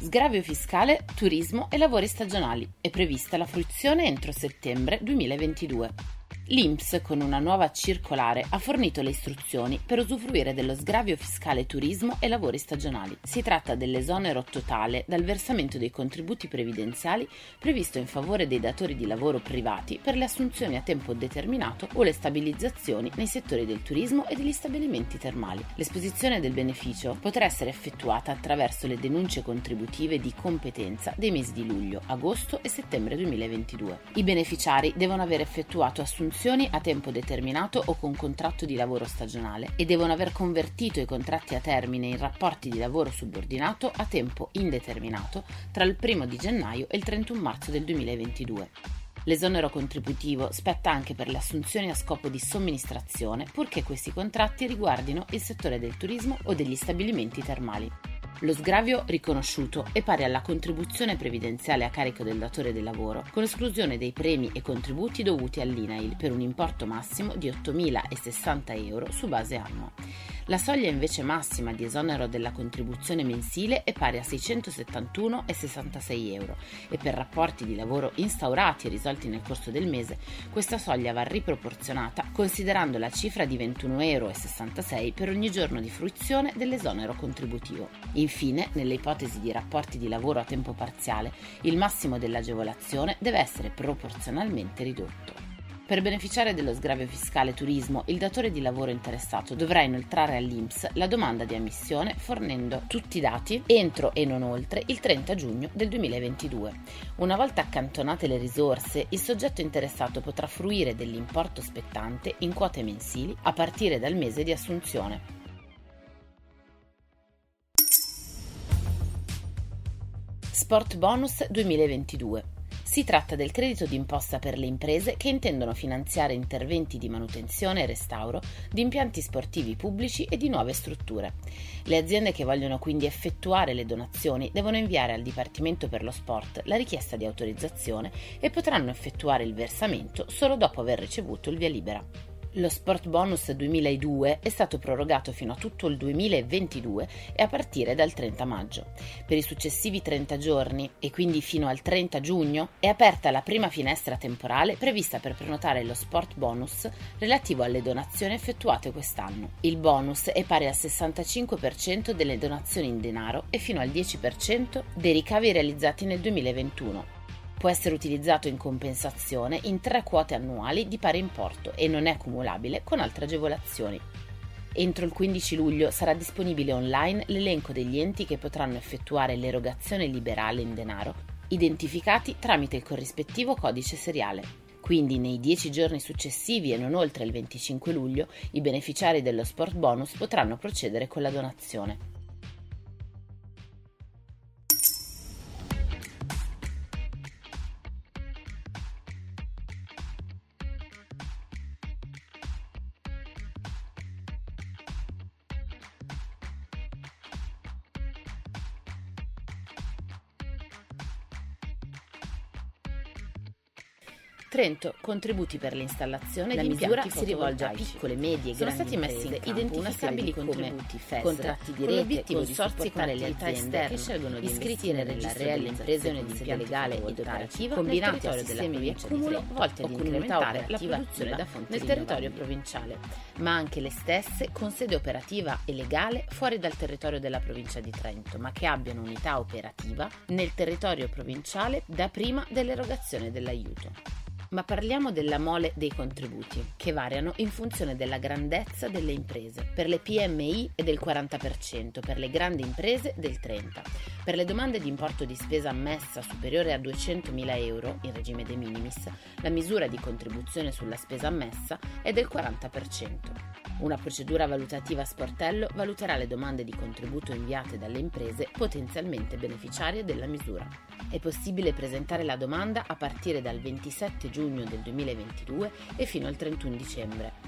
Sgravio fiscale, turismo e lavori stagionali. È prevista la fruizione entro settembre 2022. L'INPS, con una nuova circolare, ha fornito le istruzioni per usufruire dello sgravio fiscale turismo e lavori stagionali. Si tratta dell'esonero totale dal versamento dei contributi previdenziali previsto in favore dei datori di lavoro privati per le assunzioni a tempo determinato o le stabilizzazioni nei settori del turismo e degli stabilimenti termali. L'esposizione del beneficio potrà essere effettuata attraverso le denunce contributive di competenza dei mesi di luglio, agosto e settembre 2022. I beneficiari devono aver effettuato assunzioni assunzioni a tempo determinato o con contratto di lavoro stagionale e devono aver convertito i contratti a termine in rapporti di lavoro subordinato a tempo indeterminato tra il 1 di gennaio e il 31 marzo del 2022. L'esonero contributivo spetta anche per le assunzioni a scopo di somministrazione, purché questi contratti riguardino il settore del turismo o degli stabilimenti termali. Lo sgravio riconosciuto è pari alla contribuzione previdenziale a carico del datore del lavoro, con esclusione dei premi e contributi dovuti all'INAIL per un importo massimo di 8.060 euro su base annua. La soglia invece massima di esonero della contribuzione mensile è pari a 671,66 euro e per rapporti di lavoro instaurati e risolti nel corso del mese questa soglia va riproporzionata considerando la cifra di 21,66 euro per ogni giorno di fruizione dell'esonero contributivo. Infine, nelle ipotesi di rapporti di lavoro a tempo parziale, il massimo dell'agevolazione deve essere proporzionalmente ridotto. Per beneficiare dello sgravio fiscale turismo, il datore di lavoro interessato dovrà inoltrare all'INPS la domanda di ammissione fornendo tutti i dati entro e non oltre il 30 giugno del 2022. Una volta accantonate le risorse, il soggetto interessato potrà fruire dell'importo spettante in quote mensili a partire dal mese di assunzione. Sport Bonus 2022 si tratta del credito d'imposta per le imprese che intendono finanziare interventi di manutenzione e restauro di impianti sportivi pubblici e di nuove strutture. Le aziende che vogliono quindi effettuare le donazioni devono inviare al Dipartimento per lo Sport la richiesta di autorizzazione e potranno effettuare il versamento solo dopo aver ricevuto il via libera. Lo Sport Bonus 2002 è stato prorogato fino a tutto il 2022 e a partire dal 30 maggio. Per i successivi 30 giorni e quindi fino al 30 giugno è aperta la prima finestra temporale prevista per prenotare lo Sport Bonus relativo alle donazioni effettuate quest'anno. Il bonus è pari al 65% delle donazioni in denaro e fino al 10% dei ricavi realizzati nel 2021 Può essere utilizzato in compensazione in tre quote annuali di pari importo e non è cumulabile con altre agevolazioni. Entro il 15 luglio sarà disponibile online l'elenco degli enti che potranno effettuare l'erogazione liberale in denaro, identificati tramite il corrispettivo codice seriale. Quindi nei 10 giorni successivi e non oltre il 25 luglio i beneficiari dello sport bonus potranno procedere con la donazione. Trento, contributi per l'installazione la di misura si rivolge a piccole, medie e Sono grandi stati messi in campo identificabili come FES, contratti di rete, consorzi con le esterne che scelgono di iscritti nella reale impresa di sede legale ed operativa combinati a sistemi di accumulo volti ad incrementare la produzione da fonte nel territorio provinciale, ma anche le stesse con sede operativa e legale fuori dal territorio della provincia di Trento, ma che abbiano unità operativa nel territorio provinciale da prima dell'erogazione dell'aiuto. Ma parliamo della mole dei contributi, che variano in funzione della grandezza delle imprese. Per le PMI è del 40%, per le grandi imprese del 30%. Per le domande di importo di spesa ammessa superiore a 200.000 euro, in regime de minimis, la misura di contribuzione sulla spesa ammessa è del 40%. Una procedura valutativa a sportello valuterà le domande di contributo inviate dalle imprese potenzialmente beneficiarie della misura. È possibile presentare la domanda a partire dal 27 giugno del 2022 e fino al 31 dicembre.